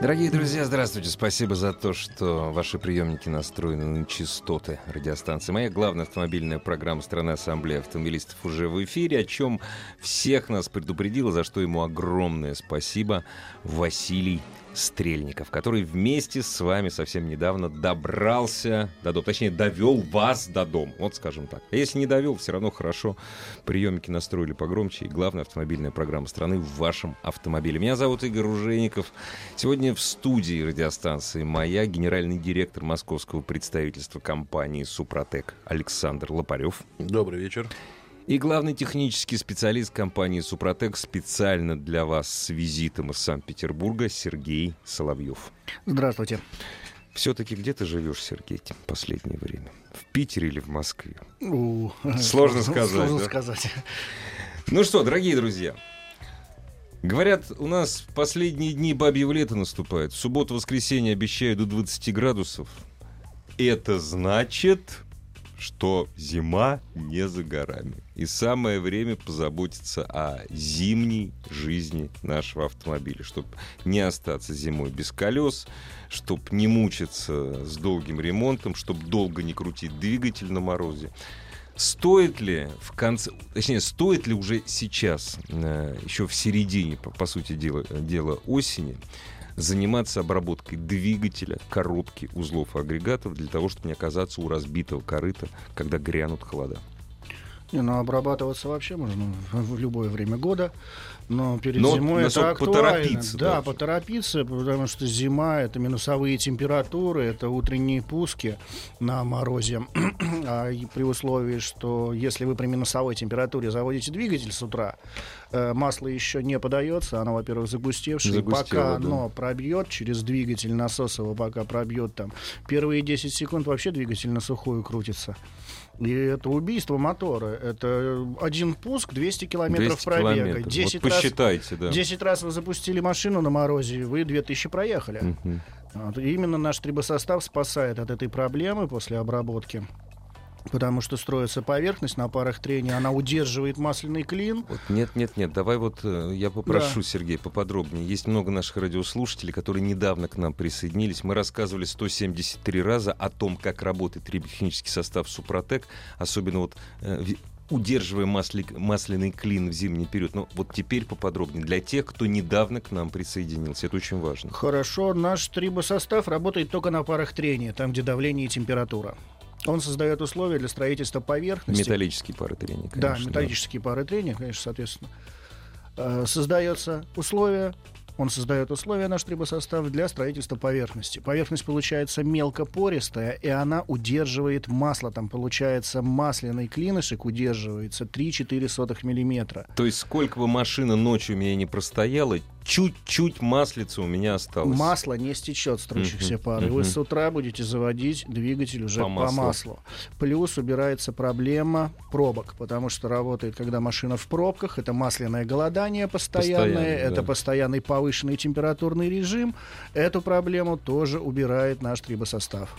Дорогие друзья, здравствуйте. Спасибо за то, что ваши приемники настроены на частоты радиостанции. Моя главная автомобильная программа «Страна Ассамблеи автомобилистов» уже в эфире, о чем всех нас предупредила, за что ему огромное спасибо Василий Стрельников, который вместе с вами совсем недавно добрался до дома, точнее, довел вас до дома, вот скажем так. А если не довел, все равно хорошо. Приемники настроили погромче, и главная автомобильная программа страны в вашем автомобиле. Меня зовут Игорь Ружейников. Сегодня в студии радиостанции «Моя» генеральный директор московского представительства компании «Супротек» Александр Лопарев. Добрый вечер. И главный технический специалист компании «Супротек» специально для вас с визитом из Санкт-Петербурга Сергей Соловьев. Здравствуйте. Все-таки где ты живешь, Сергей, в последнее время? В Питере или в Москве? У, Сложно сказать, Сложно да? сказать. Ну что, дорогие друзья, говорят, у нас в последние дни бабьего лета наступает. В субботу-воскресенье обещают до 20 градусов. Это значит, что зима не за горами. И самое время позаботиться о зимней жизни нашего автомобиля, чтобы не остаться зимой без колес, чтобы не мучиться с долгим ремонтом, чтобы долго не крутить двигатель на морозе. Стоит ли в конце, точнее, стоит ли уже сейчас, э, еще в середине, по, по сути дела, дела осени, заниматься обработкой двигателя, коробки, узлов и агрегатов для того, чтобы не оказаться у разбитого корыта, когда грянут холода? Не, ну обрабатываться вообще можно в любое время года, но перед Но зимой это актуально. поторопиться Да, должен. поторопиться, потому что зима это минусовые температуры, это утренние пуски на морозе. а при условии, что если вы при минусовой температуре заводите двигатель с утра, масло еще не подается, оно, во-первых, загустевшее, Загустело, пока да. оно пробьет через двигатель насос его пока пробьет там первые 10 секунд вообще двигатель на сухую крутится. И это убийство мотора. Это один пуск, 200 километров 200 пробега. километров. 10 вот раз, посчитайте, да. 10 раз вы запустили машину на морозе, вы 2000 проехали. Мгм. Вот. Именно наш трибосостав спасает от этой проблемы после обработки. Потому что строится поверхность на парах трения, она удерживает масляный клин. Вот нет, нет, нет, давай вот э, я попрошу, Сергей, поподробнее. Есть много наших радиослушателей, которые недавно к нам присоединились. Мы рассказывали 173 раза о том, как работает триботехнический состав Супротек, особенно вот э, удерживая масли- масляный клин в зимний период. Но вот теперь поподробнее для тех, кто недавно к нам присоединился. Это очень важно. Хорошо, наш трибосостав работает только на парах трения, там, где давление и температура. Он создает условия для строительства поверхности. Металлические пары трения, Да, конечно. металлические пары трения, конечно, соответственно. Э, Создается условия, он создает условия, наш трибосостав, для строительства поверхности. Поверхность получается мелкопористая, и она удерживает масло. Там получается масляный клинышек удерживается 3-4 миллиметра. То есть сколько бы машина ночью у меня не простояла, чуть-чуть маслица у меня осталось. Масло не стечет с трущихся Мгм, пар. И вы с утра будете заводить двигатель уже По по, маслу. маслу. Плюс убирается проблема пробок, потому что работает, когда машина в пробках, это масляное голодание постоянное, Постоянно, это да. постоянный повышенный температурный режим. Эту проблему тоже убирает наш трибосостав.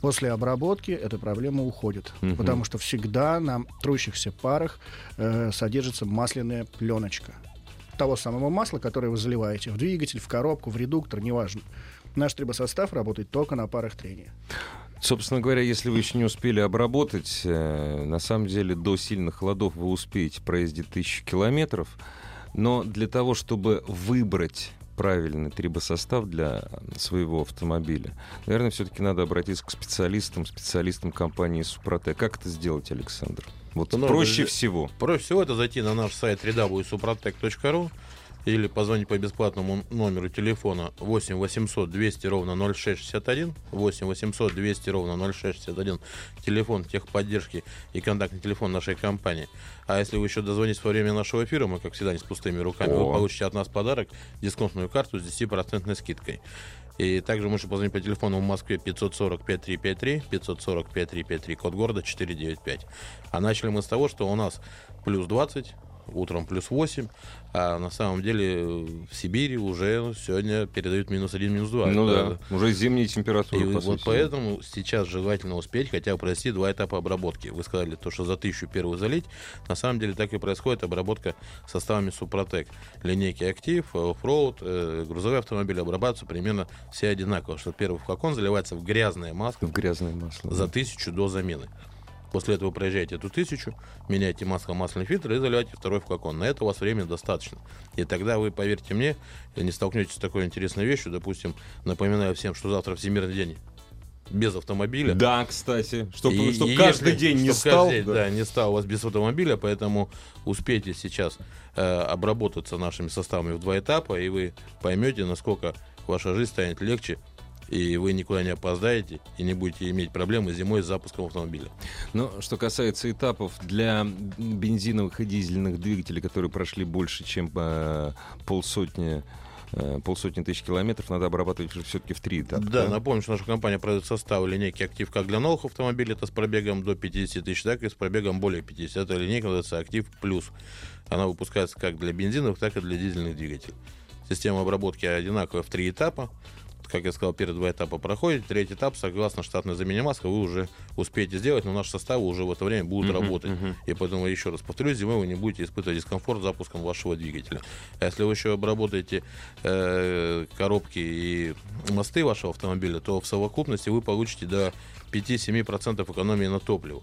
После обработки эта проблема уходит, Мгм. потому что всегда на трущихся парах э, содержится масляная пленочка того самого масла, которое вы заливаете в двигатель, в коробку, в редуктор, неважно. Наш трибосостав работает только на парах трения. Собственно говоря, если вы еще не успели обработать, э, на самом деле до сильных холодов вы успеете проездить тысячу километров. Но для того, чтобы выбрать правильный трибосостав для своего автомобиля, наверное, все-таки надо обратиться к специалистам, специалистам компании Супротек. Как это сделать, Александр? Вот Ну, проще это- всего. Проще всего это зайти на наш сайт www.suprotec.ru или позвонить по бесплатному номеру телефона 8 800 200 ровно 0661, 8 800 200 ровно 0661, телефон техподдержки и контактный телефон нашей компании. А если вы еще дозвонитесь во время нашего эфира, мы, как всегда, не с пустыми руками, О. вы получите от нас подарок, дисконтную карту с 10% скидкой. И также можете позвонить по телефону в Москве 540 5353, 540 5353, код города 495. А начали мы с того, что у нас плюс 20, утром плюс 8, а на самом деле э, в Сибири уже сегодня передают минус 1, минус 2. Ну Это- да, уже зимние температуры. и по вот сути. поэтому сейчас желательно успеть хотя бы провести два этапа обработки. Вы сказали, то, что за тысячу первую залить. На самом деле так и происходит обработка составами Супротек. Линейки Актив, Offroad, э, грузовые автомобили обрабатываются примерно все одинаково. Что первый флакон заливается в грязное масло В грязное масло. за да. тысячу до замены. После этого проезжаете эту тысячу, меняете масло, масляный фильтр и заливаете второй флакон. На это у вас времени достаточно. И тогда вы, поверьте мне, не столкнетесь с такой интересной вещью. Допустим, напоминаю всем, что завтра Всемирный день без автомобиля. Да, кстати, чтобы И- чтоб и каждый если- день не стал. каждый да. да, не стал у вас без автомобиля, поэтому успейте сейчас э, обработаться нашими составами в два этапа, и вы поймете, насколько ваша жизнь станет легче, и вы никуда не опоздаете, и не будете иметь проблемы зимой с запуском автомобиля. Но что касается этапов для бензиновых и дизельных двигателей, которые прошли больше, чем э, полсотни э, полсотни тысяч километров, надо обрабатывать все-таки в три этапа. Да, напомню, что наша компания продает составы линейки «Актив» как для новых автомобилей, это с пробегом до 50 тысяч, так и с пробегом более 50. Эта линейка называется «Актив Плюс». Она выпускается как для бензиновых, так и для дизельных двигателей. Система обработки одинаковая в три этапа. Как я сказал, первые два этапа проходит. Третий этап, согласно штатной замене маска, вы уже успеете сделать, но наши составы уже в это время будут Мгм, работать. мгм. И поэтому, еще раз повторюсь, зимой вы не будете испытывать дискомфорт запуском вашего двигателя. А если вы еще обработаете э, коробки и мосты вашего автомобиля, то в совокупности вы получите до 5-7% экономии на топливо.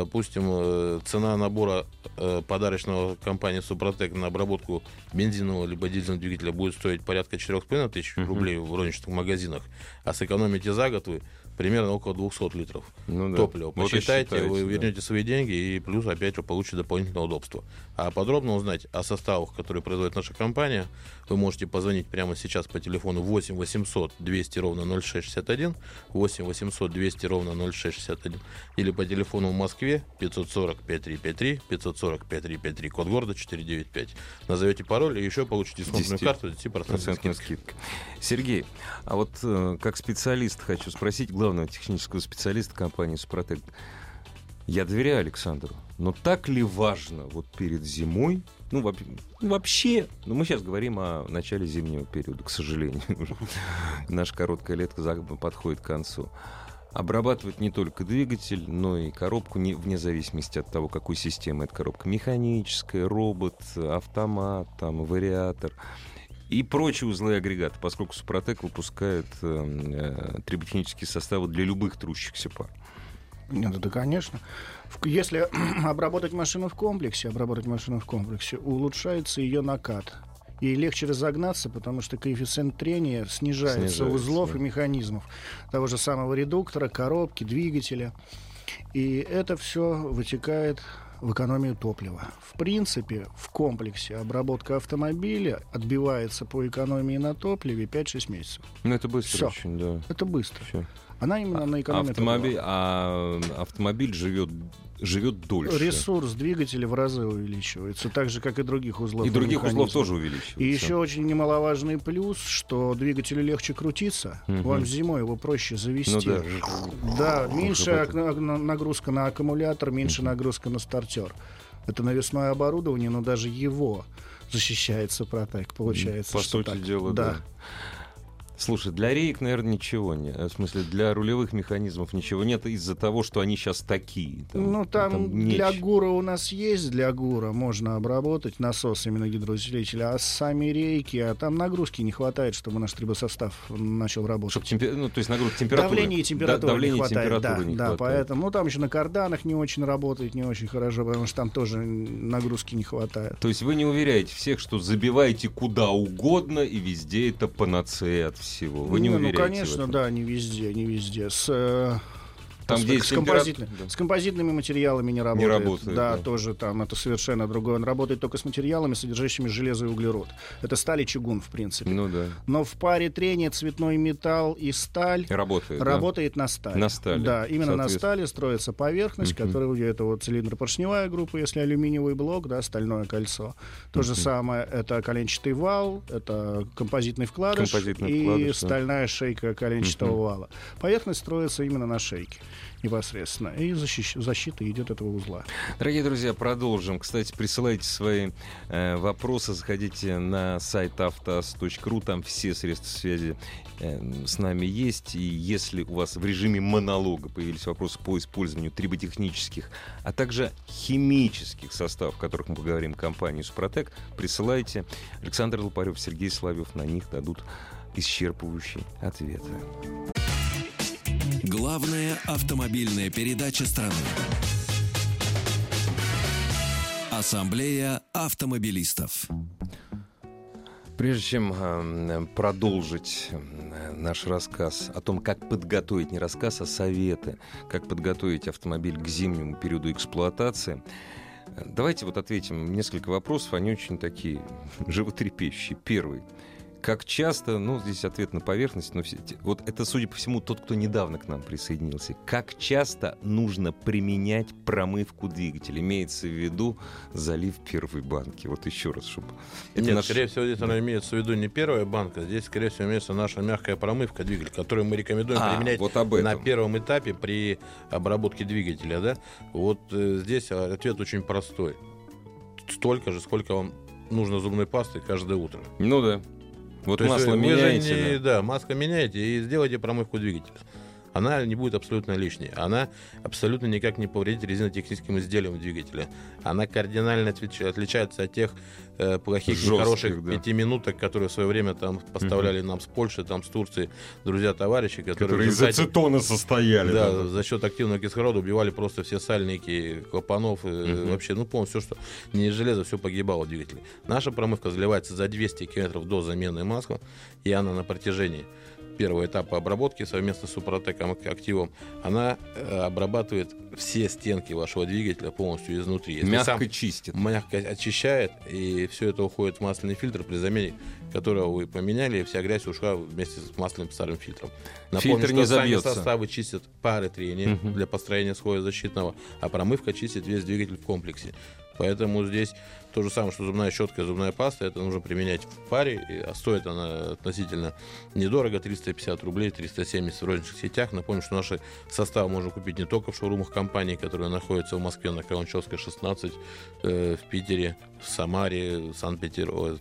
Допустим, э, цена набора э, подарочного компании Супротек на обработку бензинового либо дизельного двигателя будет стоить порядка 4,5 тысяч Мгм. рублей в розничных магазинах, а сэкономите за год вы примерно около 200 литров Ну да. топлива. Вот Посчитайте, считайте, вы да. вернете свои деньги и плюс опять же получите дополнительное удобство. А подробно узнать о составах, которые производит наша компания, вы можете позвонить прямо сейчас по телефону 8 800 200 ровно 0661, 8 800 200 ровно 0661 или по телефону в Москве 540 5353, 540 5353, код города 495. Назовете пароль и еще получите дисконтную 10% карту 10% процентная скидки. скидка. Сергей, а вот э, как специалист хочу спросить главного технического специалиста компании «Супротек». Я доверяю Александру, но так ли важно вот перед зимой, ну, ну, вообще, ну, мы сейчас говорим о начале зимнего периода, к сожалению. Наша короткая летка подходит к концу. Обрабатывать не только двигатель, но и коробку, не- вне зависимости от того, какой системы эта коробка. Механическая, робот, автомат, там, вариатор и прочие узлы и агрегаты, поскольку Супротек выпускает э, э, триботехнические составы для любых трущихся пар. Нет, да, конечно. Если обработать машину в комплексе, обработать машину в комплексе, улучшается ее накат. И легче разогнаться, потому что коэффициент трения снижается, Снижается, узлов да. и механизмов того же самого редуктора, коробки, двигателя. И это все вытекает в экономию топлива. В принципе, в комплексе обработка автомобиля отбивается по экономии на топливе 5-6 месяцев. Ну, это быстро Всё. очень, да. Это быстро. Всё. Она именно на экономию Автомобиль, а автомобиль живет, живет дольше. Ресурс двигателя в разы увеличивается, так же, как и других узлов. И других узлов механизмов. тоже увеличивается. И еще очень немаловажный плюс, что двигателю легче крутиться. Мгм. Вам зимой его проще завести. Ну да. Да, меньше ак- на- на- нагрузка на аккумулятор, меньше нагрузка на стартер. Это навесное оборудование, но даже его защищает Супротек. Получается, По сути так. дела, да. Слушай, для рейк, наверное, ничего нет. В смысле, для рулевых механизмов ничего нет из-за того, что они сейчас такие. Ну, там, для нечего. ГУРа у нас есть, для ГУРа можно обработать насос именно гидроусилителя, а сами рейки, а там нагрузки не хватает, чтобы наш трибосостав начал работать. Чтоб темпе- ну, то есть нагрузка температуры. Давление и температура Да, давление не и хватает. температуры да, не да, хватает. поэтому, ну, там еще на карданах не очень работает, не очень хорошо, потому что там тоже нагрузки не хватает. То есть вы не уверяете всех, что забиваете куда угодно и везде это панацея от всего. Вы не, ну, уверяете конечно, да, не везде, не везде. С, э, Там, где с, есть композитными, да. с композитными материалами не работает. работает, да, да. тоже там это совершенно другое. Он работает только с материалами, содержащими железо и углерод. Это сталь и чугун, в принципе. Ну да. Но в паре трения цветной металл и сталь Работает. да. работает на стали. На стали. Да, именно на стали строится поверхность, Мгм. которая это вот цилиндропоршневая группа, если алюминиевый блок, да, стальное кольцо. То же самое, это коленчатый вал, это композитный вкладыш Композитный и вкладыш, да. стальная шейка коленчатого вала. Поверхность строится именно на шейке непосредственно. И защищ- защита идет этого узла. Дорогие друзья, продолжим. Кстати, присылайте свои э, вопросы, заходите на сайт автоаз.ру, там все средства связи э, с нами есть. И если у вас в режиме монолога появились вопросы по использованию триботехнических, а также химических составов, о которых мы поговорим компании «Супротек», присылайте. Александр Лопарев, Сергей Славев на них дадут исчерпывающие ответы. Главная автомобильная передача страны. Ассамблея автомобилистов. Прежде чем э, продолжить э, наш рассказ о том, как подготовить, не рассказ, а советы, как подготовить автомобиль к зимнему периоду эксплуатации, э, давайте вот ответим несколько вопросов, они очень такие животрепещущие. Первый. Как часто, ну, здесь ответ на поверхность, но все, вот это, судя по всему, тот, кто недавно к нам присоединился. Как часто нужно применять промывку двигателя? Имеется в виду залив первой банки. Вот еще раз, чтобы... Это Нет, наш- скорее всего, здесь она имеется в виду не первая банка, здесь, скорее всего, имеется наша мягкая промывка двигателя, которую мы рекомендуем А, применять вот об на этом. первом этапе при обработке двигателя. Да? Вот э, здесь ответ очень простой. Столько же, сколько вам нужно зубной пасты каждое утро. Ну да. Вот масло меняете. не- да. да, масло меняете и сделайте промывку двигателя. Она не будет абсолютно лишней. Она абсолютно никак не повредит резинотехническим изделиям двигателя. Она кардинально отличается от тех э, плохих, Жестких, нехороших да. пятиминуток, которые в свое время там поставляли нам с Польши, там с Турции, друзья-товарищи, которые, Которые из ацетона состояли. да, да. за счет активного кислорода убивали просто все сальники, клапанов, э, Мгм. вообще, ну, полностью все, что не из железа, все погибало в двигателе. Наша промывка заливается за 200 километров до замены масла, и она на протяжении первого этапа обработки совместно с Супротеком активом, она э, обрабатывает все стенки вашего двигателя полностью изнутри. Если Мягко сам чистит. мягко очищает, и все это уходит в масляный фильтр при замене которого вы поменяли, и вся грязь ушла вместе с масляным старым фильтром. Фильтр не что сами забьется. составы чистят пары трения Мгм. для построения слоя защитного, а промывка чистит весь двигатель в комплексе. Поэтому здесь то же самое, что зубная щетка и зубная паста, это нужно применять в паре, а стоит она относительно недорого, 350 рублей, 370 в розничных сетях. Напомню, что наши составы можно купить не только в шоурумах компании, которые находятся в Москве на Каланчевской 16, э, в Питере, в Самаре, в Санкт-Петербурге,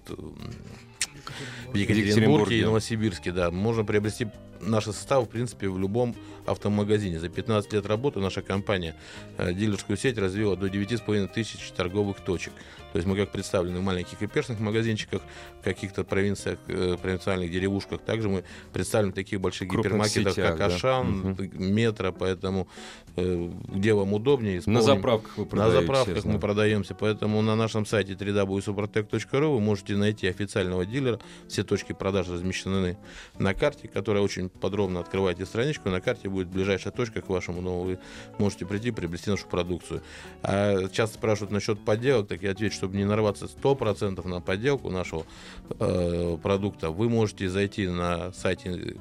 в Екатеринбурге. и Новосибирске, да. Можно приобрести наши составы, в принципе, в любом автомагазине. За 15 лет работы наша компания э, дилерскую сеть развила до 9,5 тысяч торговых точек. То есть мы как представлены в маленьких и перстных магазинчиках, в каких-то провинциях, э, провинциальных деревушках. Также мы представлены в таких больших гипермаркетах, сетях, как да. Ашан, Метро, поэтому э, где вам удобнее. На исполним- заправках вы на заправках мы продаемся, поэтому на нашем сайте www.suprotec.ru вы можете найти официального дилера. Все точки продаж размещены на карте, которая очень подробно открываете страничку. На карте будет ближайшая точка к вашему дому. Вы можете прийти, приобрести нашу продукцию. А часто спрашивают насчет подделок, так я отвечу, чтобы не нарваться 100% на подделку нашего э, продукта, вы можете зайти на сайте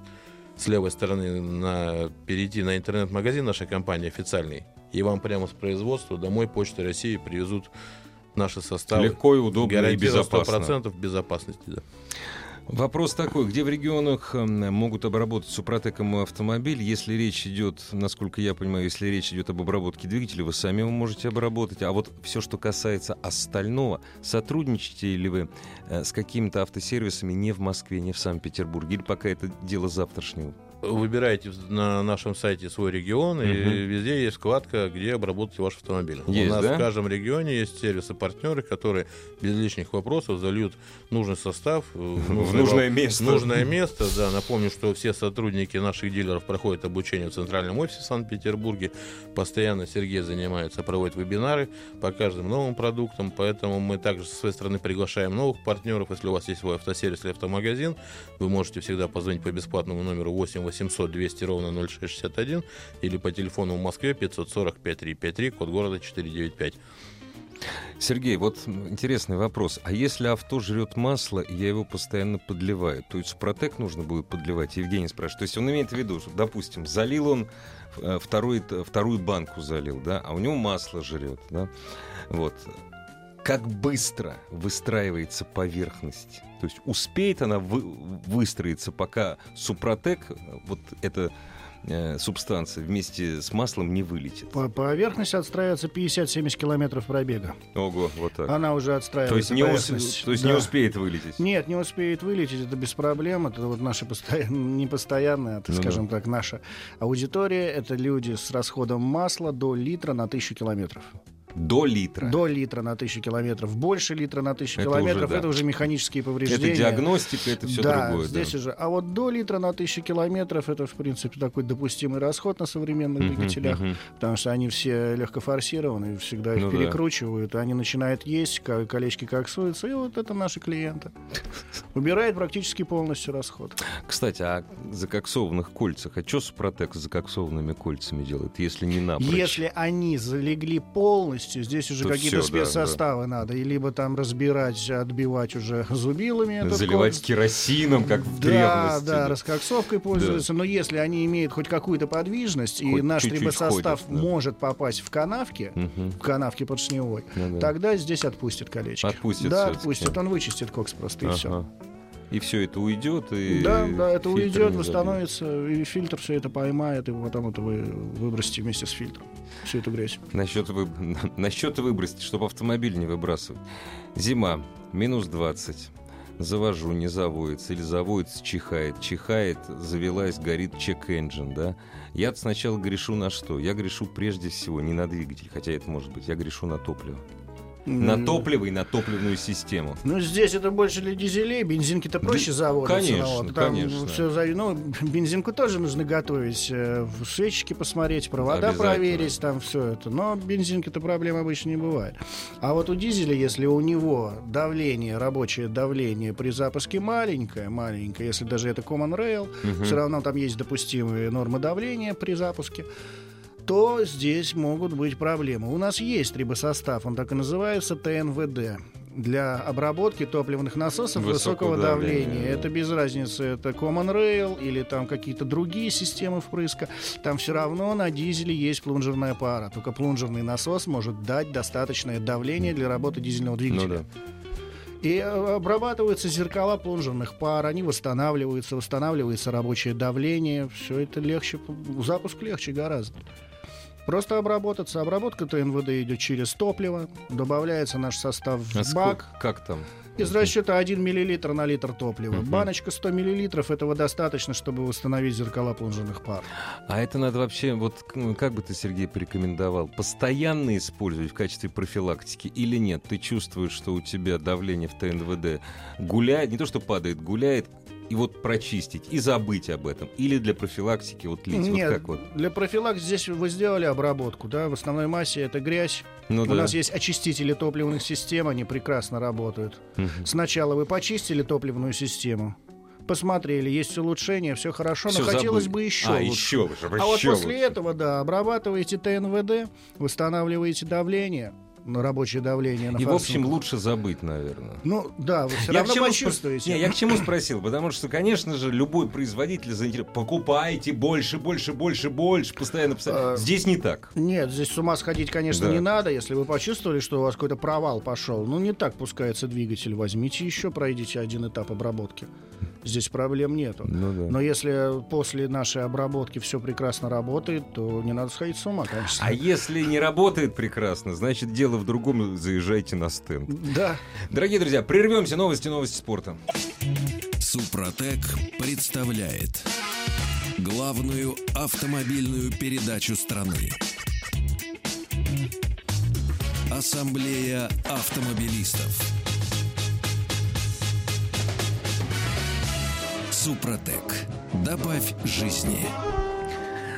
с левой стороны на, перейти на интернет-магазин нашей компании официальный, и вам прямо с производства домой Почты России привезут наши составы. Легко и удобно и безопасно. 100% безопасности. Да. Вопрос такой, где в регионах м, могут обработать супротеком автомобиль, если речь идет, насколько я понимаю, если речь идет об обработке двигателя, вы сами его можете обработать, а вот все, что касается остального, сотрудничаете ли вы э, с какими-то автосервисами не в Москве, не в Санкт-Петербурге, или пока это дело завтрашнего? Выбирайте на нашем сайте свой регион, и Мгм. везде есть вкладка, где обработать ваш автомобиль. Есть, У нас да? в каждом регионе есть сервисы-партнеры, которые без лишних вопросов зальют нужный состав э, В нужное место. Нужное место, да. Напомню, что все сотрудники наших дилеров проходят обучение в центральном офисе в Санкт-Петербурге. Постоянно Сергей занимается, проводит вебинары по каждым новым продуктам. Поэтому мы также со своей стороны приглашаем новых партнеров. Если у вас есть свой автосервис или автомагазин, вы можете всегда позвонить по бесплатному номеру 8 800 200 ровно 0661 или по телефону в Москве 540 5353, код города 495. Сергей, вот интересный вопрос. А если авто жрет масло, и я его постоянно подливаю, то есть Супротек нужно будет подливать? Евгений спрашивает. То есть он имеет в виду, что, допустим, залил он э, второй, т- вторую банку залил, да, а у него масло жрет, да? Вот. Как быстро выстраивается поверхность? То есть успеет она вы- выстроиться, пока Супротек, вот эта э, субстанция вместе с маслом не вылетит? По поверхности отстраивается 50-70 километров пробега. Ого, вот так. Она уже То отстраивается. есть, не, ус- то есть Да. не успеет вылететь? Нет, не успеет вылететь, это без проблем. Это вот наша постоянная, не постоянная, это, Ну да. скажем так, наша аудитория. Это люди с расходом масла до литра на тысячу километров. До литра. До литра на тысячу километров. Больше литра на тысячу Это километров. уже да. это уже механические повреждения. Это диагностика, это все да, другое. здесь да. уже. А вот до литра на тысячу километров это, в принципе, такой допустимый расход на современных Мгм, двигателях, мгм. потому что они все легкофорсированы, всегда их Ну да. перекручивают, они начинают есть, ко- колечки коксуются, и вот это наши клиенты. Убирает практически полностью расход. Кстати, о закоксованных кольцах. А что Супротек с закоксованными кольцами делает, если не напрочь? Если они залегли полностью, здесь уже То какие-то да, спецсоставы надо, и либо там разбирать, отбивать уже зубилами. Заливать кольц. керосином, как в да, древности. да, раскоксовкой пользуются. Но если они имеют хоть какую-то подвижность, и Хоть наш чуть-чуть трибосостав ходят, да. может попасть в канавки, Мгм. в канавке поршневой, Ну да. тогда здесь отпустит колечки. Отпустит Да, отпустит. Он вычистит кокс просто, и все. И все это уйдет, и Да, да, это уйдет, восстановится, и фильтр все это поймает, и потом это вы выбросите вместе с фильтром всю эту грязь. Насчет, вы... Насчет выбросить, чтобы автомобиль не выбрасывать. Зима, минус 20. Завожу, не заводится. Или заводится, чихает. Чихает, завелась, горит чек-энджин, да? я сначала грешу на что? Я грешу прежде всего не на двигатель, хотя это может быть. Я грешу на топливо. На топливо и на топливную систему. Ну, здесь это больше для дизелей. Бензинки-то проще Да, конечно, ну, вот, там конечно. всё зави- ну, бензинку тоже нужно готовить. э, В свечки посмотреть, провода проверить, там все это. Но бензинки-то проблем обычно не бывает. А вот у дизеля, если у него давление, рабочее давление при запуске маленькое, маленькое, если даже это Common Rail, Мгм. все равно там есть допустимые нормы давления при запуске то здесь могут быть проблемы. У нас есть трибосостав, он так и называется ТНВД для обработки топливных насосов Высокого высокого, давления, давления. да. Это без разницы, это Common Rail или там какие-то другие системы впрыска. Там все равно на дизеле есть плунжерная пара. Только плунжерный насос может дать достаточное давление для работы дизельного Ну двигателя. да. И э, обрабатываются зеркала плунжерных пар, они восстанавливаются, восстанавливается рабочее давление. Все это легче, запуск легче гораздо. Просто обработаться. Обработка ТНВД идет через топливо, добавляется наш состав в А бак. сколько- как там? Из расчета 1 мл на литр топлива. Мгм. Баночка 100 мл, этого достаточно, чтобы восстановить зеркала плунжерных пар. А это надо вообще, вот ну, как бы ты, Сергей, порекомендовал, постоянно использовать в качестве профилактики или нет? Ты чувствуешь, что у тебя давление в ТНВД гуляет, не то что падает, гуляет, и вот прочистить, и забыть об этом? Или для профилактики вот лить? Нет, Вот как вот? для профилаксии здесь вы сделали обработку, да, в основной массе это грязь. Ну У да. нас есть очистители топливных систем, они прекрасно работают. Мгм. Сначала вы почистили топливную систему, посмотрели, есть улучшение, все хорошо, Всё, но хотелось забыли. бы еще А, лучше. еще А вот еще после лучше. этого, да, обрабатываете ТНВД, восстанавливаете давление, рабочее давление на И, в общем, лучше забыть, наверное. Ну, да, вы все Я равно чему спро- почувствуете. Не, я к чему спросил? Потому что, конечно же, любой производитель заинтересован. Покупайте больше, больше, больше, больше, постоянно, постоянно. А, Здесь не так. Нет, здесь с ума сходить, конечно, Да. не надо. Если вы почувствовали, что у вас какой-то провал пошел, ну, не так пускается двигатель, возьмите еще, пройдите один этап обработки. Здесь проблем нету. Ну да. Но если после нашей обработки все прекрасно работает, то не надо сходить с ума, конечно. А если не работает прекрасно, значит дело в другом, заезжайте на стенд. Да. Дорогие друзья, прервемся. Новости, новости спорта. Супротек представляет главную автомобильную передачу страны. Ассамблея автомобилистов. Супротек. Добавь жизни.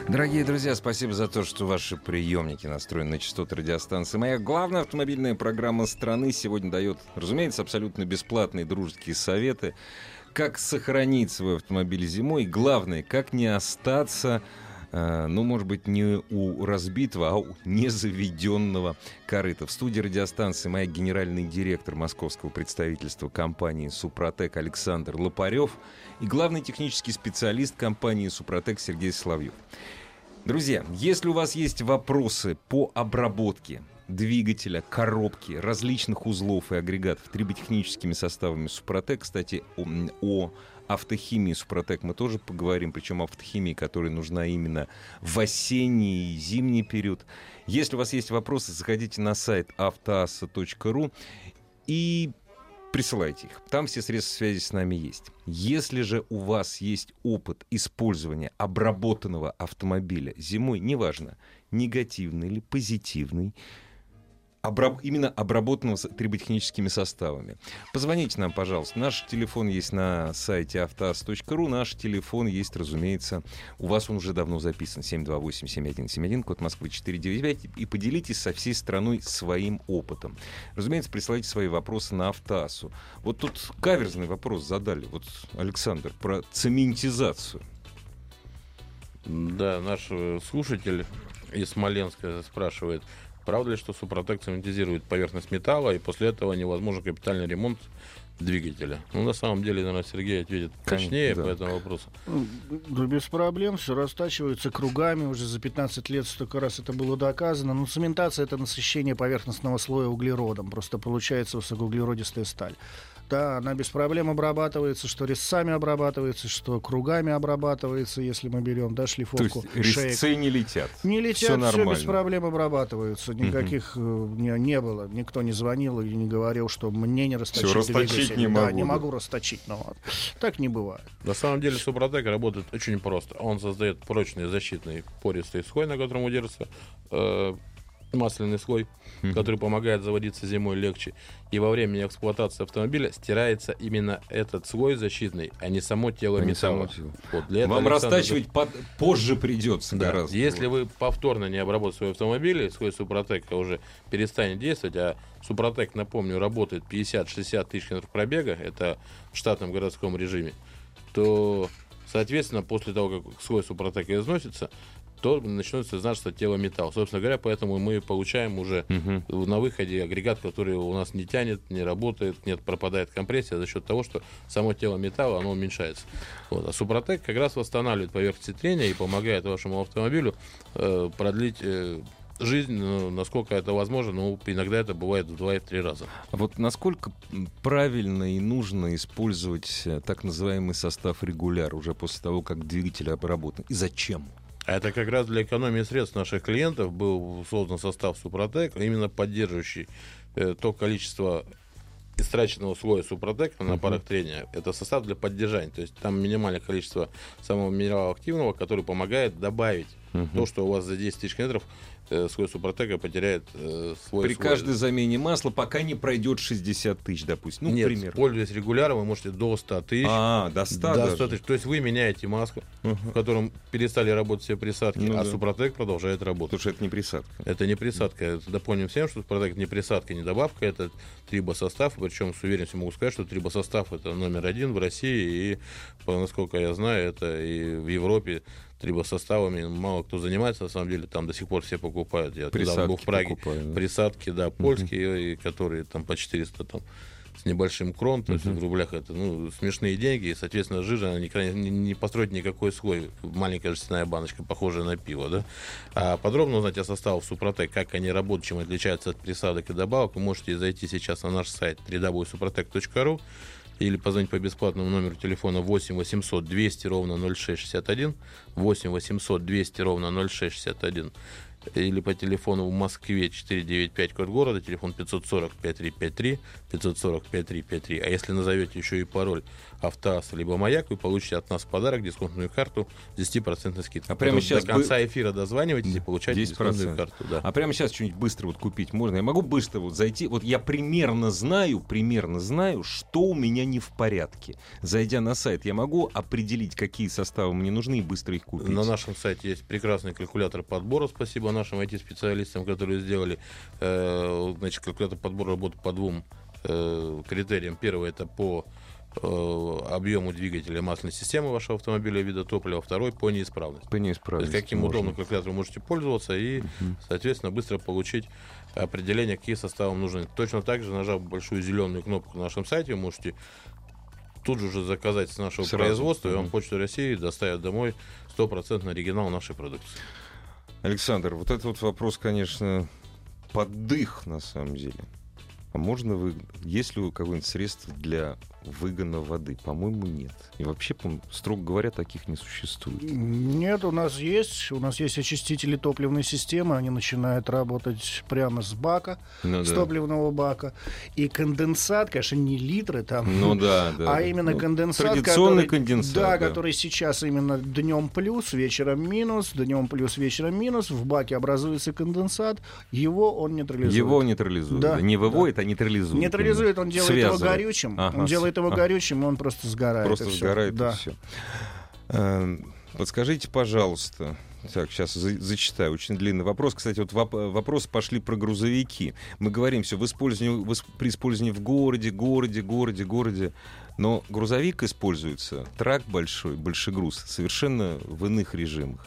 Дорогие друзья, спасибо за то, что ваши приемники настроены на частоты радиостанции. Моя главная автомобильная программа страны сегодня дает, разумеется, абсолютно бесплатные дружеские советы, как сохранить свой автомобиль зимой, главное, как не остаться ну, может быть, не у разбитого, а у незаведенного корыта. В студии радиостанции моя генеральный директор московского представительства компании «Супротек» Александр Лопарев и главный технический специалист компании «Супротек» Сергей Соловьев. Друзья, если у вас есть вопросы по обработке двигателя, коробки, различных узлов и агрегатов триботехническими составами Супротек, кстати, о, о автохимии Супротек мы тоже поговорим, причем автохимии, которая нужна именно в осенний и зимний период. Если у вас есть вопросы, заходите на сайт автоаса.ру и присылайте их. Там все средства связи с нами есть. Если же у вас есть опыт использования обработанного автомобиля зимой, неважно, негативный или позитивный, обраб, именно обработанного триботехническими составами. Позвоните нам, пожалуйста. Наш телефон есть на сайте автоаз.ру. Наш телефон есть, разумеется, у вас он уже давно записан. 728-7171, код Москвы 495. И поделитесь со всей страной своим опытом. Разумеется, присылайте свои вопросы на автоасу. Вот тут каверзный вопрос задали. Вот, Александр, про цементизацию. Да, наш э, слушатель из Смоленска спрашивает, Правда ли, что Супротек цементизирует поверхность металла, и после этого невозможен капитальный ремонт двигателя? Ну, на самом деле, наверное, Сергей ответит точнее да. по этому вопросу. Да без проблем, все растачивается кругами, уже за 15 лет столько раз это было доказано. Но цементация — это насыщение поверхностного слоя углеродом, просто получается высокоуглеродистая сталь. Да, она без проблем обрабатывается, что резцами обрабатывается, что кругами обрабатывается, если мы берем, да, шлифовку. То есть резцы шеек. не летят. Не летят, все, все без проблем обрабатываются. Никаких угу. не, не было. Никто не звонил и не говорил, что мне не расточить все, расточить не могу. Да, не могу расточить. Но вот. так не бывает. На самом деле Супротек работает очень просто. Он создает прочный защитный пористый слой, на котором удержится э, масляный слой, mm-hmm. который помогает заводиться зимой легче. И во время эксплуатации автомобиля стирается именно этот слой защитный, а не само тело а металла. Само Вот, для Вам Александр... растачивать под... позже придется да. гораздо. Если вы повторно не обработаете свой автомобиль, свой Супротек уже перестанет действовать, а Супротек, напомню, работает 50-60 тысяч километров пробега, это в штатном городском режиме, то, соответственно, после того, как слой Супротека износится, то начнется значиться тело металл. Собственно говоря, поэтому мы получаем уже угу. на выходе агрегат, который у нас не тянет, не работает, нет, пропадает компрессия за счет того, что само тело металла, оно уменьшается. Вот. А Супротек как раз восстанавливает поверхность трения и помогает вашему автомобилю э, продлить э, жизнь, ну, насколько это возможно, но иногда это бывает в два и три раза. А вот насколько правильно и нужно использовать э, так называемый состав регуляр уже после того, как двигатель обработан? И зачем? Это как раз для экономии средств наших клиентов был создан состав Супротек, именно поддерживающий э, то количество истраченного слоя Супротек на парах трения. Это состав для поддержания. То есть там минимальное количество самого минерала активного, который помогает добавить uh-huh. то, что у вас за 10 тысяч метров э, свой Супротека потеряет э, свой При свой... каждой замене масла, пока не пройдет 60 тысяч, допустим. Ну, Нет, пример. пользуясь регуляром, вы можете до 100 тысяч. А, до 100 до 100 тысяч. То есть вы меняете маску, uh-huh. в котором перестали работать все присадки, ну, а да. Супротек продолжает работать. Потому что это не присадка. Это не присадка. Допомним всем, что Супротек не присадка, не добавка, это трибосостав. Причем с уверенностью могу сказать, что трибосостав это номер один в России. И, насколько я знаю, это и в Европе трибосоставами мало кто занимается, на самом деле, там до сих пор все покупают. Я присадки был в Праге. Покупаю, да? Присадки, да, польские, uh-huh. и, которые там по 400 там с небольшим крон, то uh-huh. есть в рублях это ну, смешные деньги, и, соответственно, жижа не, не, не построить никакой свой, маленькая жестяная баночка, похожая на пиво, да. А подробно узнать о составах Супротек, как они работают, чем отличаются от присадок и добавок, вы можете зайти сейчас на наш сайт www.suprotec.ru или позвонить по бесплатному номеру телефона 8 800 200 ровно 0661, 8 800 200 ровно 0661. или по телефону в Москве 495 код города, телефон 540 5353, 540 5353. А если назовете еще и пароль Автоаз либо Маяк, вы получите от нас в подарок дисконтную карту с 10% скидкой. А прямо сейчас до конца бы- эфира дозванивайтесь и получайте 10%. дисконтную карту. Да. А прямо сейчас что-нибудь быстро вот купить можно? Я могу быстро вот зайти? Вот я примерно знаю, примерно знаю, что у меня не в порядке. Зайдя на сайт, я могу определить, какие составы мне нужны и быстро их купить. На нашем сайте есть прекрасный калькулятор подбора. Спасибо нашим IT-специалистам, которые сделали. э, Значит, калькулятор подбора работает по двум э, критериям. Первый это по объему двигателя масляной системы вашего автомобиля вида топлива, второй по неисправности. По То неисправности есть каким можно. удобным калькулятором вы можете пользоваться и, соответственно, быстро получить определение, какие составы нужны. Точно так же, нажав большую зеленую кнопку на нашем сайте, вы можете тут же уже заказать с нашего Сразу. производства, и вам Мгм. Почта России доставят домой стопроцентный оригинал нашей продукции. Александр, вот этот вот вопрос, конечно, поддых на самом деле. А можно вы, есть ли у какое-нибудь средство для выгона воды? По-моему, нет. И вообще, строго говоря, таких не существует. Нет, у нас есть. У нас есть очистители топливной системы. Они начинают работать прямо с бака, Ну с да. топливного бака. И конденсат, конечно, не литры там. Ну да, да. а да. именно Ну, конденсат, Традиционный который, конденсат. да, который сейчас именно днем плюс, вечером минус, днем плюс, вечером минус. В баке образуется конденсат, его он нейтрализует. Его нейтрализует. Да, да. Не выводит, а нейтрализует. Нейтрализует, он делает его Связывает. горючим. Ага, Он делает его ага. горючим, он просто сгорает. Просто сгорает Да. и все. Подскажите, пожалуйста, так, сейчас зачитаю. Очень длинный вопрос. Кстати, вот воп- вопросы пошли про грузовики. Мы говорим все в использовании, в при использовании в городе, городе, городе, городе. Но грузовик используется, трак большой, большегруз, совершенно в иных режимах.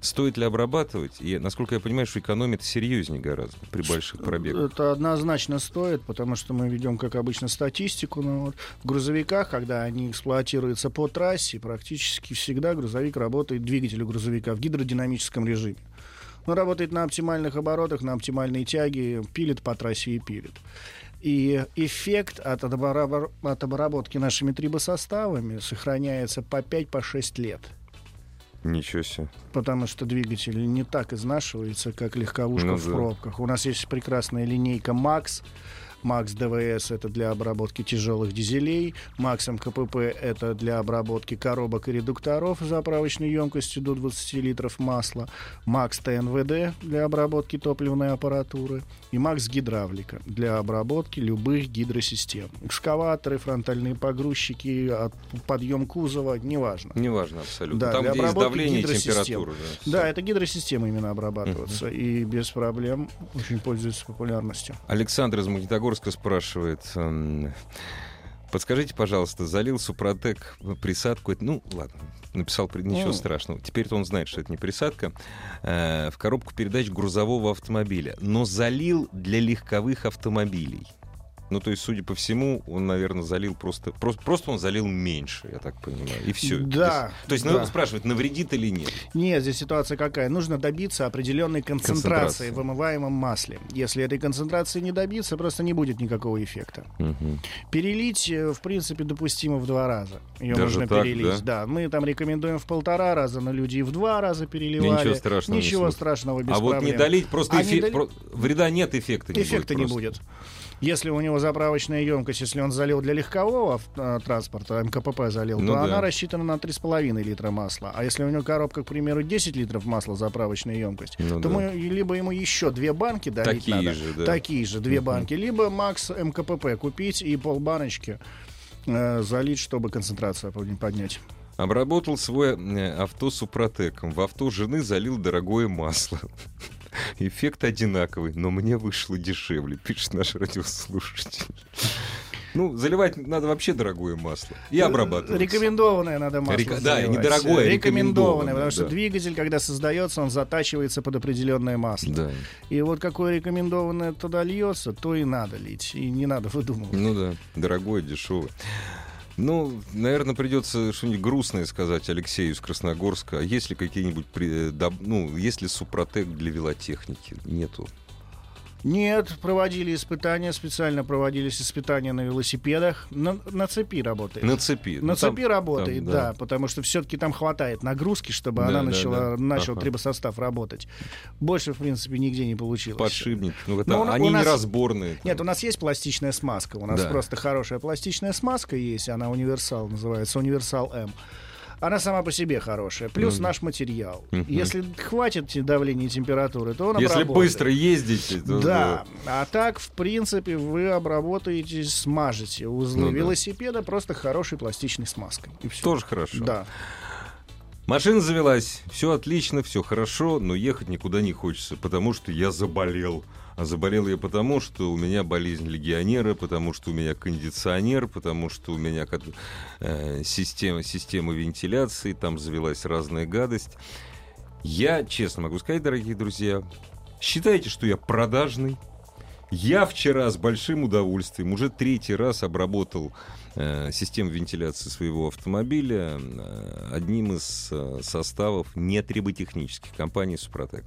Стоит ли обрабатывать? И, насколько я понимаю, что экономит серьезнее гораздо при больших пробегах. Это однозначно стоит, потому что мы ведем, как обычно, статистику. Но вот в грузовиках, когда они эксплуатируются по трассе, практически всегда грузовик работает, двигатель грузовика в гидродинамическом режиме. Он работает на оптимальных оборотах, на оптимальной тяге, пилит по трассе и пилит. И эффект от, обработки нашими трибосоставами сохраняется по 5-6 лет. Ничего себе. Потому что двигатель не так изнашивается, как легковушка Ну в да. пробках. У нас есть прекрасная линейка Max. Max ДВС это для обработки тяжелых дизелей. Max МКПП это для обработки коробок и редукторов заправочной емкостью до 20 литров масла. Max ТНВД для обработки топливной аппаратуры. И Max Гидравлика для обработки любых гидросистем. Экскаваторы, фронтальные погрузчики, подъем кузова, неважно. Неважно абсолютно. Да, Там, для где есть давление и температура. Да, Да, это гидросистема именно обрабатываться. И без проблем очень пользуется популярностью. Александр из Магнитогорска спрашивает. эм, Подскажите, пожалуйста, залил Супротек присадку. Ну, ладно, написал, ничего страшного. Теперь-то он знает, что это не присадка. э, в коробку передач грузового автомобиля. Но залил для легковых автомобилей. Ну, то есть, судя по всему, он, наверное, залил просто... Просто, просто он залил меньше, я так понимаю. И все. Да, То есть, да. надо спрашивать, навредит или нет. Нет, здесь ситуация какая? Нужно добиться определенной концентрации Концентрации. в вымываемом масле. Если этой концентрации не добиться, просто не будет никакого эффекта. Мгм. Перелить, э, в принципе, допустимо в два раза. Ее Даже можно так, перелить. Да? мы там рекомендуем в полтора раза, но люди и в два раза переливали. Ничего страшного не Ничего страшного без а вот не проблем. долить, просто А не эффект- доли- про- вреда нет, эффекта не Эффекта будет. не просто. будет. Если у него заправочная емкость, если он залил для легкового транспорта, МКПП залил, Ну то да. она рассчитана на 3,5 литра масла. А если у него коробка, к примеру, 10 литров масла заправочная емкость, Ну то да. мы либо ему еще две банки долить Такие надо, же, да. такие же две банки, либо Макс МКПП купить и полбаночки э, залить, чтобы концентрацию под- поднять. Обработал свое э, авто супротеком. В авто жены залил дорогое масло. Эффект одинаковый, но мне вышло дешевле, пишет наш радиослушатель. Ну, заливать надо вообще дорогое масло. И обрабатывать. Рекомендованное надо масло Река- да, недорогое, Рекомендованное, рекомендованное, потому что да. двигатель, когда создается, он затачивается под определенное масло. Да. И вот какое рекомендованное туда льется, то и надо лить. И не надо выдумывать. Ну да, дорогое, дешевое. Ну, наверное, придется что-нибудь грустное сказать Алексею из Красногорска. А есть ли какие-нибудь, э, ну, есть ли супротек для велотехники? Нету. Нет, проводили испытания, специально проводились испытания на велосипедах. На, на цепи работает. На цепи. На Ну, там- цепи работает, там, да. потому что все-таки там хватает нагрузки, чтобы Да, она да, начала, да. начал Ага. трибосостав работать. Больше, в принципе, нигде не получилось. Подшипники. Ну, это, Ну, на- они у нас- неразборные. Нет, у нас есть пластичная смазка. У нас Да. просто хорошая пластичная смазка есть. Она универсал называется, универсал М. Она сама по себе хорошая. Плюс Мгм. наш материал. Мгм. Если хватит давления и температуры, то он Если обработает. быстро ездите, то Да, а так, в принципе, вы обработаете, смажете узлы Ну да. велосипеда просто хорошей пластичной смазкой. И всё. Тоже хорошо. Да. Машина завелась, все отлично, все хорошо, но ехать никуда не хочется, потому что я заболел. А заболел я потому, что у меня болезнь легионера, потому что у меня кондиционер, потому что у меня э, система, система вентиляции, там завелась разная гадость. Я, честно могу сказать, дорогие друзья, считайте, что я продажный. Я вчера с большим удовольствием уже третий раз обработал э, систему вентиляции своего автомобиля э, одним из э, составов нетриботехнических компании «Супротек».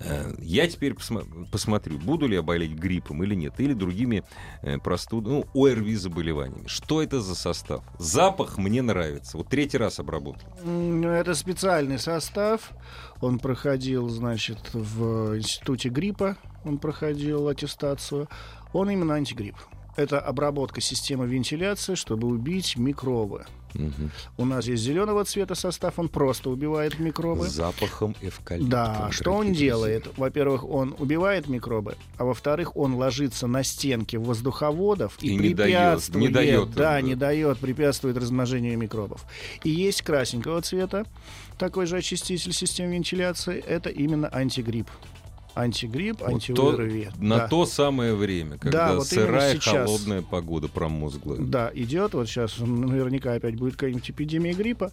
Э, Я теперь посма- посмотрю, буду ли я болеть гриппом или нет, или другими э, простуд... ну, ОРВИ заболеваниями. Что это за состав? Запах мне нравится. Вот третий раз обработал. М, Это специальный состав. Он проходил, значит, в институте гриппа. Он проходил аттестацию. Он именно антигрипп. Это обработка системы вентиляции, чтобы убить микробы. У нас есть зеленого цвета состав, он просто убивает микробы. Запахом эвкалипта. Да, что он делает? Во-первых, он убивает микробы, а во-вторых, он ложится на стенки воздуховодов и, И не дает- препятствует, не дает да, да. не дает, препятствует размножению микробов. И есть красненького цвета, такой же очиститель системы вентиляции, это именно антигрипп. Антигрипп, Вот то- анти на да. то самое время, когда вот именно сырая, сейчас. холодная погода промозглая. Да, идет. Вот сейчас наверняка опять будет какая-нибудь эпидемия гриппа.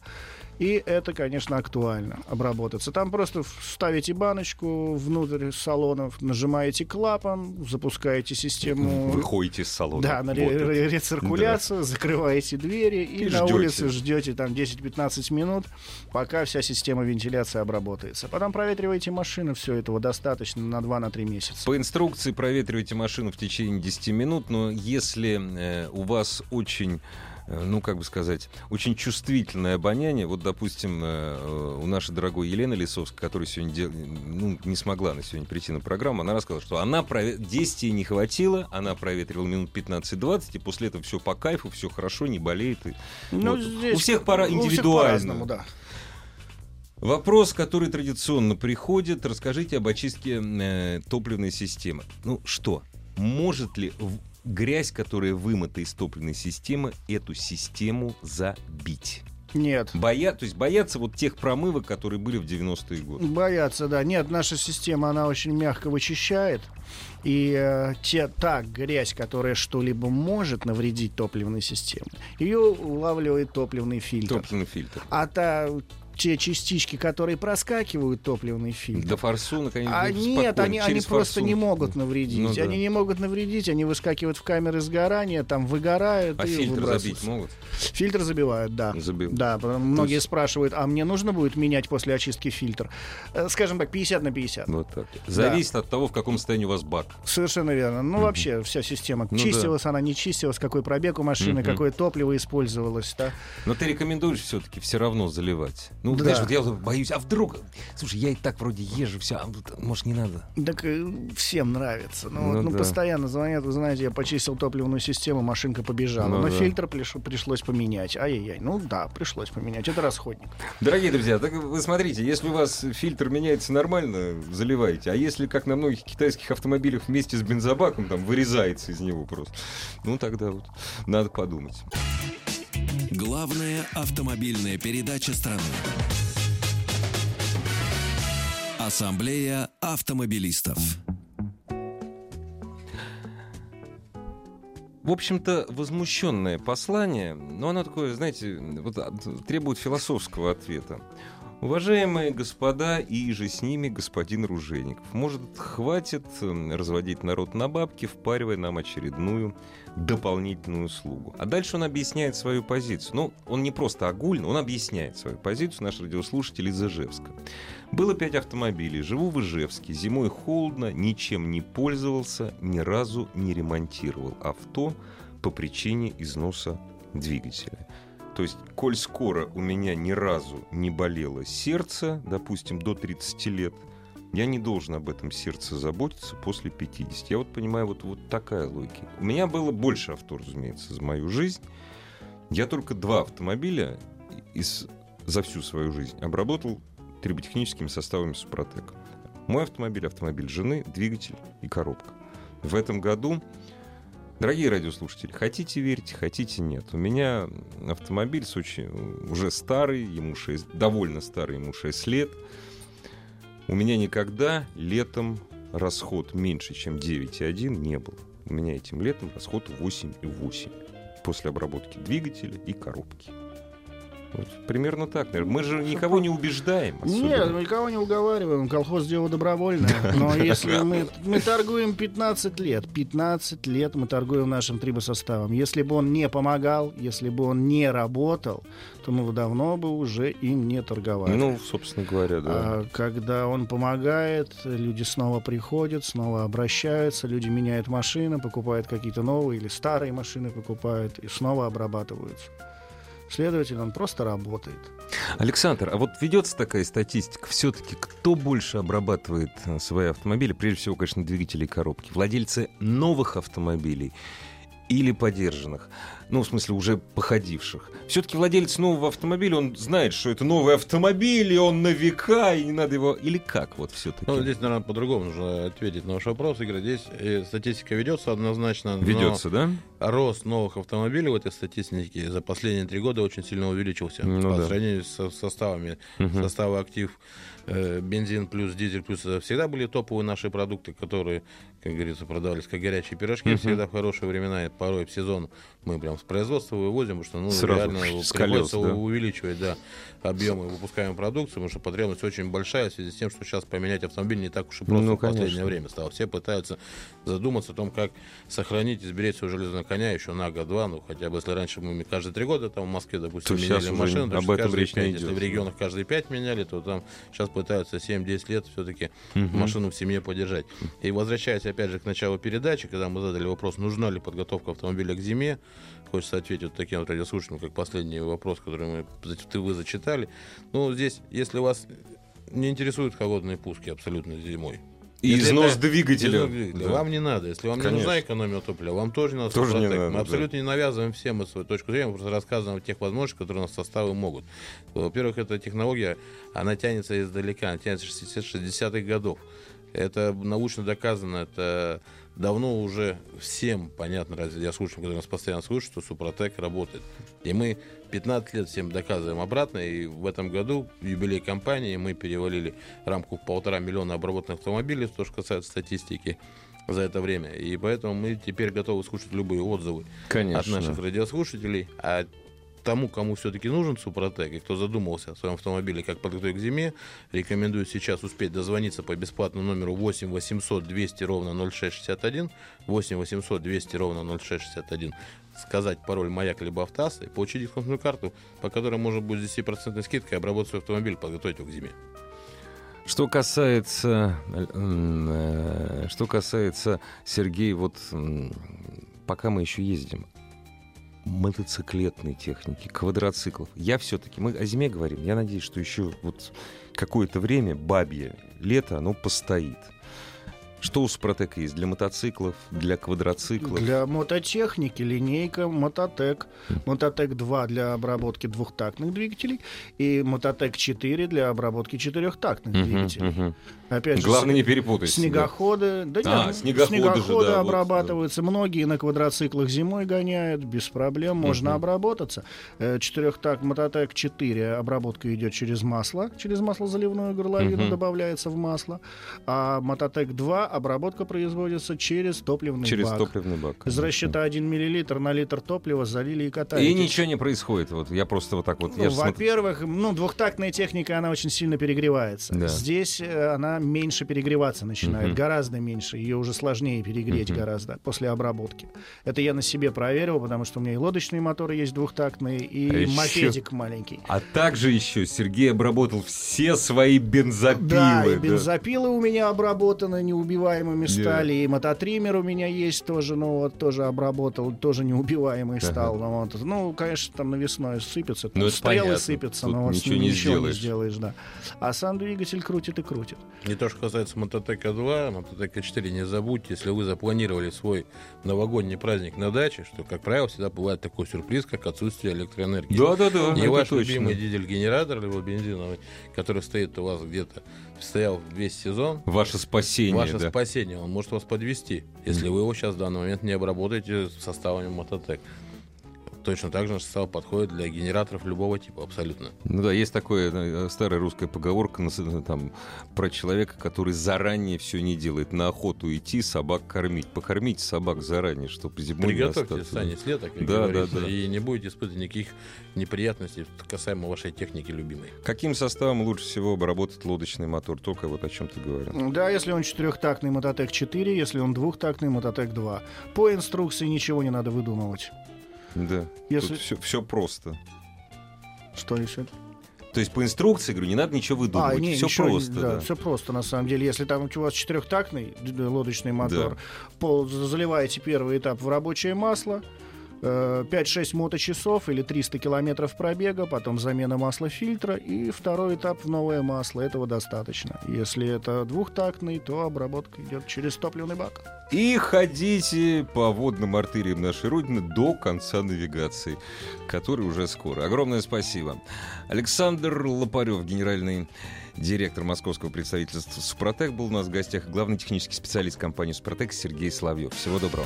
И это, конечно, актуально обработаться. Там просто вставите баночку внутрь салонов, нажимаете клапан, запускаете систему. Выходите из салона. Да, на Вот ре- рециркуляцию, закрываете двери и, И на ждёте. улице ждете там 10-15 минут, пока вся система вентиляции обработается. Потом проветриваете машину, все этого достаточно на 2-3 месяца. По инструкции проветривайте машину в течение 10 минут, но если э, у вас очень ну, как бы сказать, очень чувствительное обоняние. Вот, допустим, э, у нашей дорогой Елены Лисовской, которая сегодня дел- ну, не смогла на сегодня прийти на программу, она рассказала, что она прове- 10 ей не хватило, она проветривала минут 15-20, и после этого все по кайфу, все хорошо, не болеет. и- Ну, вот. здесь У всех пора у всех индивидуально. по-разному, да. Вопрос, который традиционно приходит, расскажите об очистке э, топливной системы. Ну что, может ли грязь, которая вымыта из топливной системы, эту систему забить? Нет. Боя... То есть боятся вот тех промывок, которые были в 90-е годы. Боятся, да. Нет, наша система, она очень мягко вычищает. И э, те, та грязь, которая что-либо может навредить топливной системе, ее улавливает топливный фильтр. Топливный фильтр. А та, те частички, которые проскакивают топливный фильтр, До форсунок они а нет, они, они просто не форсунки. могут навредить. Ну да. Они не могут навредить, они выскакивают в камеры сгорания, там выгорают А и фильтр забить могут? Фильтр забивают, да. Забивают. Да, многие есть- спрашивают, а мне нужно будет менять после очистки фильтр? Э, Скажем так, 50 на 50. Вот так. Зависит от того, в каком состоянии у вас бак. Совершенно верно. Ну, вообще, вся система. Ну чистилась она, не чистилась, какой пробег у машины, какое топливо использовалось. Да? Но ты рекомендуешь все-таки все равно заливать. Ну, Да. знаешь, вот я вот боюсь, а вдруг... Слушай, я и так вроде езжу, все, а вот, может, не надо? Так э, всем нравится. Ну, Ну вот, ну, да. постоянно звонят, вы знаете, я почистил топливную систему, машинка побежала. Ну но да. фильтр приш- пришлось поменять. Ай-яй-яй. Ну да, пришлось поменять. Это расходник. Дорогие друзья, так вы смотрите, если у вас фильтр меняется нормально, заливайте. А если, как на многих китайских автомобилях, вместе с бензобаком там вырезается из него просто, ну тогда вот надо подумать. Главная автомобильная передача страны. Ассамблея автомобилистов. В общем-то, возмущенное послание, но оно такое, знаете, вот, требует философского ответа. Уважаемые господа и же с ними господин Ружейников, может, хватит э, разводить народ на бабки, впаривая нам очередную дополнительную услугу. А дальше он объясняет свою позицию. Ну, он не просто огульно, он объясняет свою позицию, наш радиослушатель из Ижевска. Было пять автомобилей, живу в Ижевске, зимой холодно, ничем не пользовался, ни разу не ремонтировал авто по причине износа двигателя. То есть, коль скоро у меня ни разу не болело сердце, допустим, до 30 лет, я не должен об этом сердце заботиться после 50. Я вот понимаю, вот, вот такая логика. У меня было больше авто, разумеется, за мою жизнь. Я только два автомобиля из, за всю свою жизнь обработал триботехническими составами Супротек. Мой автомобиль, автомобиль жены, двигатель и коробка. В этом году Дорогие радиослушатели, хотите верьте, хотите нет. У меня автомобиль очень, уже старый, ему 6, довольно старый, ему 6 лет. У меня никогда летом расход меньше, чем 9,1 не был. У меня этим летом расход 8,8 после обработки двигателя и коробки. Вот, примерно так. наверное. Мы же никого не убеждаем. особенно. Нет, мы никого не уговариваем. Колхоз дело добровольное. Но если мы, мы торгуем 15 лет, 15 лет мы торгуем нашим трибосоставом. Если бы он не помогал, если бы он не работал, то мы бы давно бы уже им не торговали. Ну, собственно говоря, да. А когда он помогает, люди снова приходят, снова обращаются, люди меняют машины, покупают какие-то новые или старые машины покупают и снова обрабатываются. Следовательно, он просто работает. Александр, а вот ведется такая статистика, все-таки кто больше обрабатывает э, свои автомобили, прежде всего, конечно, двигатели и коробки? Владельцы новых автомобилей или подержанных? Ну, в смысле, уже походивших. Все-таки владелец нового автомобиля, он знает, что это новый автомобиль, и он на века, и не надо его... Или как вот все-таки? Ну, здесь, наверное, по-другому нужно ответить на ваш вопрос, Игорь. Здесь э, статистика ведется однозначно. но Ведется, да? Рост новых автомобилей в этой статистике за последние три года очень сильно увеличился. Ну по да. сравнению со составами. Мгм. Составы актив э, бензин плюс дизель плюс это всегда были топовые наши продукты, которые, как говорится, продавались как горячие пирожки. Мгм. Всегда в хорошие времена, и порой в сезон мы прям с производства вывозим, потому что ну, Сразу реально с приходится колес, да. увеличивать да, объемы выпускаемой продукции, потому что потребность очень большая в связи с тем, что сейчас поменять автомобиль не так уж и просто Ну, в последнее время стало. Все пытаются задуматься о том, как сохранить и сберечь своего железного коня еще на год-два, ну хотя бы если раньше мы каждые три года там в Москве, допустим, То меняли машину, об то этом каждые речь не пять, идет, если в регионах каждые пять меняли, то там сейчас пытаются 7-10 лет все-таки Мгм. машину в семье поддержать. И возвращаясь опять же к началу передачи, когда мы задали вопрос, нужна ли подготовка автомобиля к зиме, хочется ответить вот таким вот радиослушателям, как последний вопрос, который мы, ты- вы зачитали. Ну, здесь, если вас не интересуют холодные пуски абсолютно зимой, И Если износ это- двигателя. износ двигателя, Да. Вам не надо. Если вам Конечно. не нужна экономия топлива, вам тоже не надо Тоже не надо, Мы да. абсолютно не навязываем всем мы свою точку зрения, мы просто рассказываем о тех возможностях, которые у нас составы могут. Во-первых, эта технология, она тянется издалека, она тянется с 60-х годов. Это научно доказано, это давно уже всем понятно, разве я слушаю, которые нас постоянно слушают, что Супротек работает. И мы 15 лет всем доказываем обратно, и в этом году в юбилей компании мы перевалили рамку в полтора миллиона обработанных автомобилей, то, что касается статистики за это время. И поэтому мы теперь готовы слушать любые отзывы Конечно. от наших радиослушателей. А тому, кому все-таки нужен Супротек, и кто задумывался о своем автомобиле, как подготовить к зиме, рекомендую сейчас успеть дозвониться по бесплатному номеру 8 800 200 ровно 0661, 8 800 200 ровно 0661, сказать пароль «Маяк» либо «Автаз» и получить дисконтную карту, по которой можно будет с 10% скидкой обработать свой автомобиль, подготовить его к зиме. Что касается, э, что касается, Сергей, вот пока мы еще ездим, мотоциклетной техники, квадроциклов, я все-таки, мы о зиме говорим, я надеюсь, что еще вот какое-то время, бабье лето, оно постоит. Что у Супротека есть для мотоциклов, для квадроциклов? Для мототехники линейка Мототек. Мототек 2 для обработки двухтактных двигателей и Мототек 4 для обработки четырехтактных Мгм, двигателей. мгм. Опять же, Главное с- не перепутать. Снегоходы, да А, нет, снегоходы же, да, вот, обрабатываются. Многие на квадроциклах зимой гоняют, без проблем, можно Мгм. обработаться. Э, Четырехтак Мототек 4 обработка идет через масло, через масло заливную горловину Мгм. добавляется в масло. А Мототек 2 обработка производится через топливный Через бак. топливный бак. Из расчета 1 мл на литр топлива залили и катаетесь. И ничего не происходит. Вот я просто вот так вот. Ну, во-первых, ну, двухтактная техника, она очень сильно перегревается. Да. Здесь э, она меньше перегреваться начинает, Мгм. гораздо меньше. Ее уже сложнее перегреть Мгм. гораздо после обработки. Это я на себе проверил, потому что у меня и лодочные моторы есть двухтактные, и А мопедик маленький. А также еще Сергей обработал все свои бензопилы. Да, и да. бензопилы у меня обработаны, неубиваемыми стали, и мототриммер у меня есть тоже, ну вот тоже обработал, тоже неубиваемый стал. Ну, вот. ну, конечно, там навесной сыпется, там Ну, стрелы понятно. сыпятся, Тут но вот с ничего не ничего сделаешь. не сделаешь, да. А сам двигатель крутит и крутит. Не то, что касается Мототека 2, Мототека 4, не забудьте, если вы запланировали свой новогодний праздник на даче, что, как правило, всегда бывает такой сюрприз, как отсутствие электроэнергии. Да, да, да. И это ваш точно. любимый дизель-генератор, либо бензиновый, который стоит у вас где-то, стоял весь сезон, Ваше спасение. ваше да. спасение, он может вас подвести, если вы его сейчас в данный момент не обработаете составами Мототек. Точно так же наш состав подходит для генераторов любого типа, абсолютно. Ну да, есть такая э, старая русская поговорка э, там, про человека, который заранее все не делает. На охоту идти, собак кормить. Покормите собак заранее, чтобы зимой не Приготовьте остаться. сани с лета, как Да, говорится, да, да. и не будете испытывать никаких неприятностей касаемо вашей техники любимой. Каким составом лучше всего обработать лодочный мотор? Только вот о чем ты говорил. Да, если он четырехтактный Мототек 4, если он двухтактный Мототек 2. По инструкции ничего не надо выдумывать. Да. Если- Тут все, просто. Что еще? То есть по инструкции, говорю, не надо ничего выдумывать. А, не, все ничего просто. да, да. все просто, на самом деле. Если там у вас четырехтактный д- лодочный мотор, пол, заливаете первый этап в рабочее масло, э, 5-6 моточасов или 300 километров пробега, потом замена масла фильтра и второй этап в новое масло. Этого достаточно. Если это двухтактный, то обработка идет через топливный бак. И ходите по водным артериям нашей Родины до конца навигации, который уже скоро. Огромное спасибо. Александр Лопарев, генеральный директор московского представительства «Супротек», был у нас в гостях. Главный технический специалист компании «Супротек» Сергей Соловьев. Всего доброго.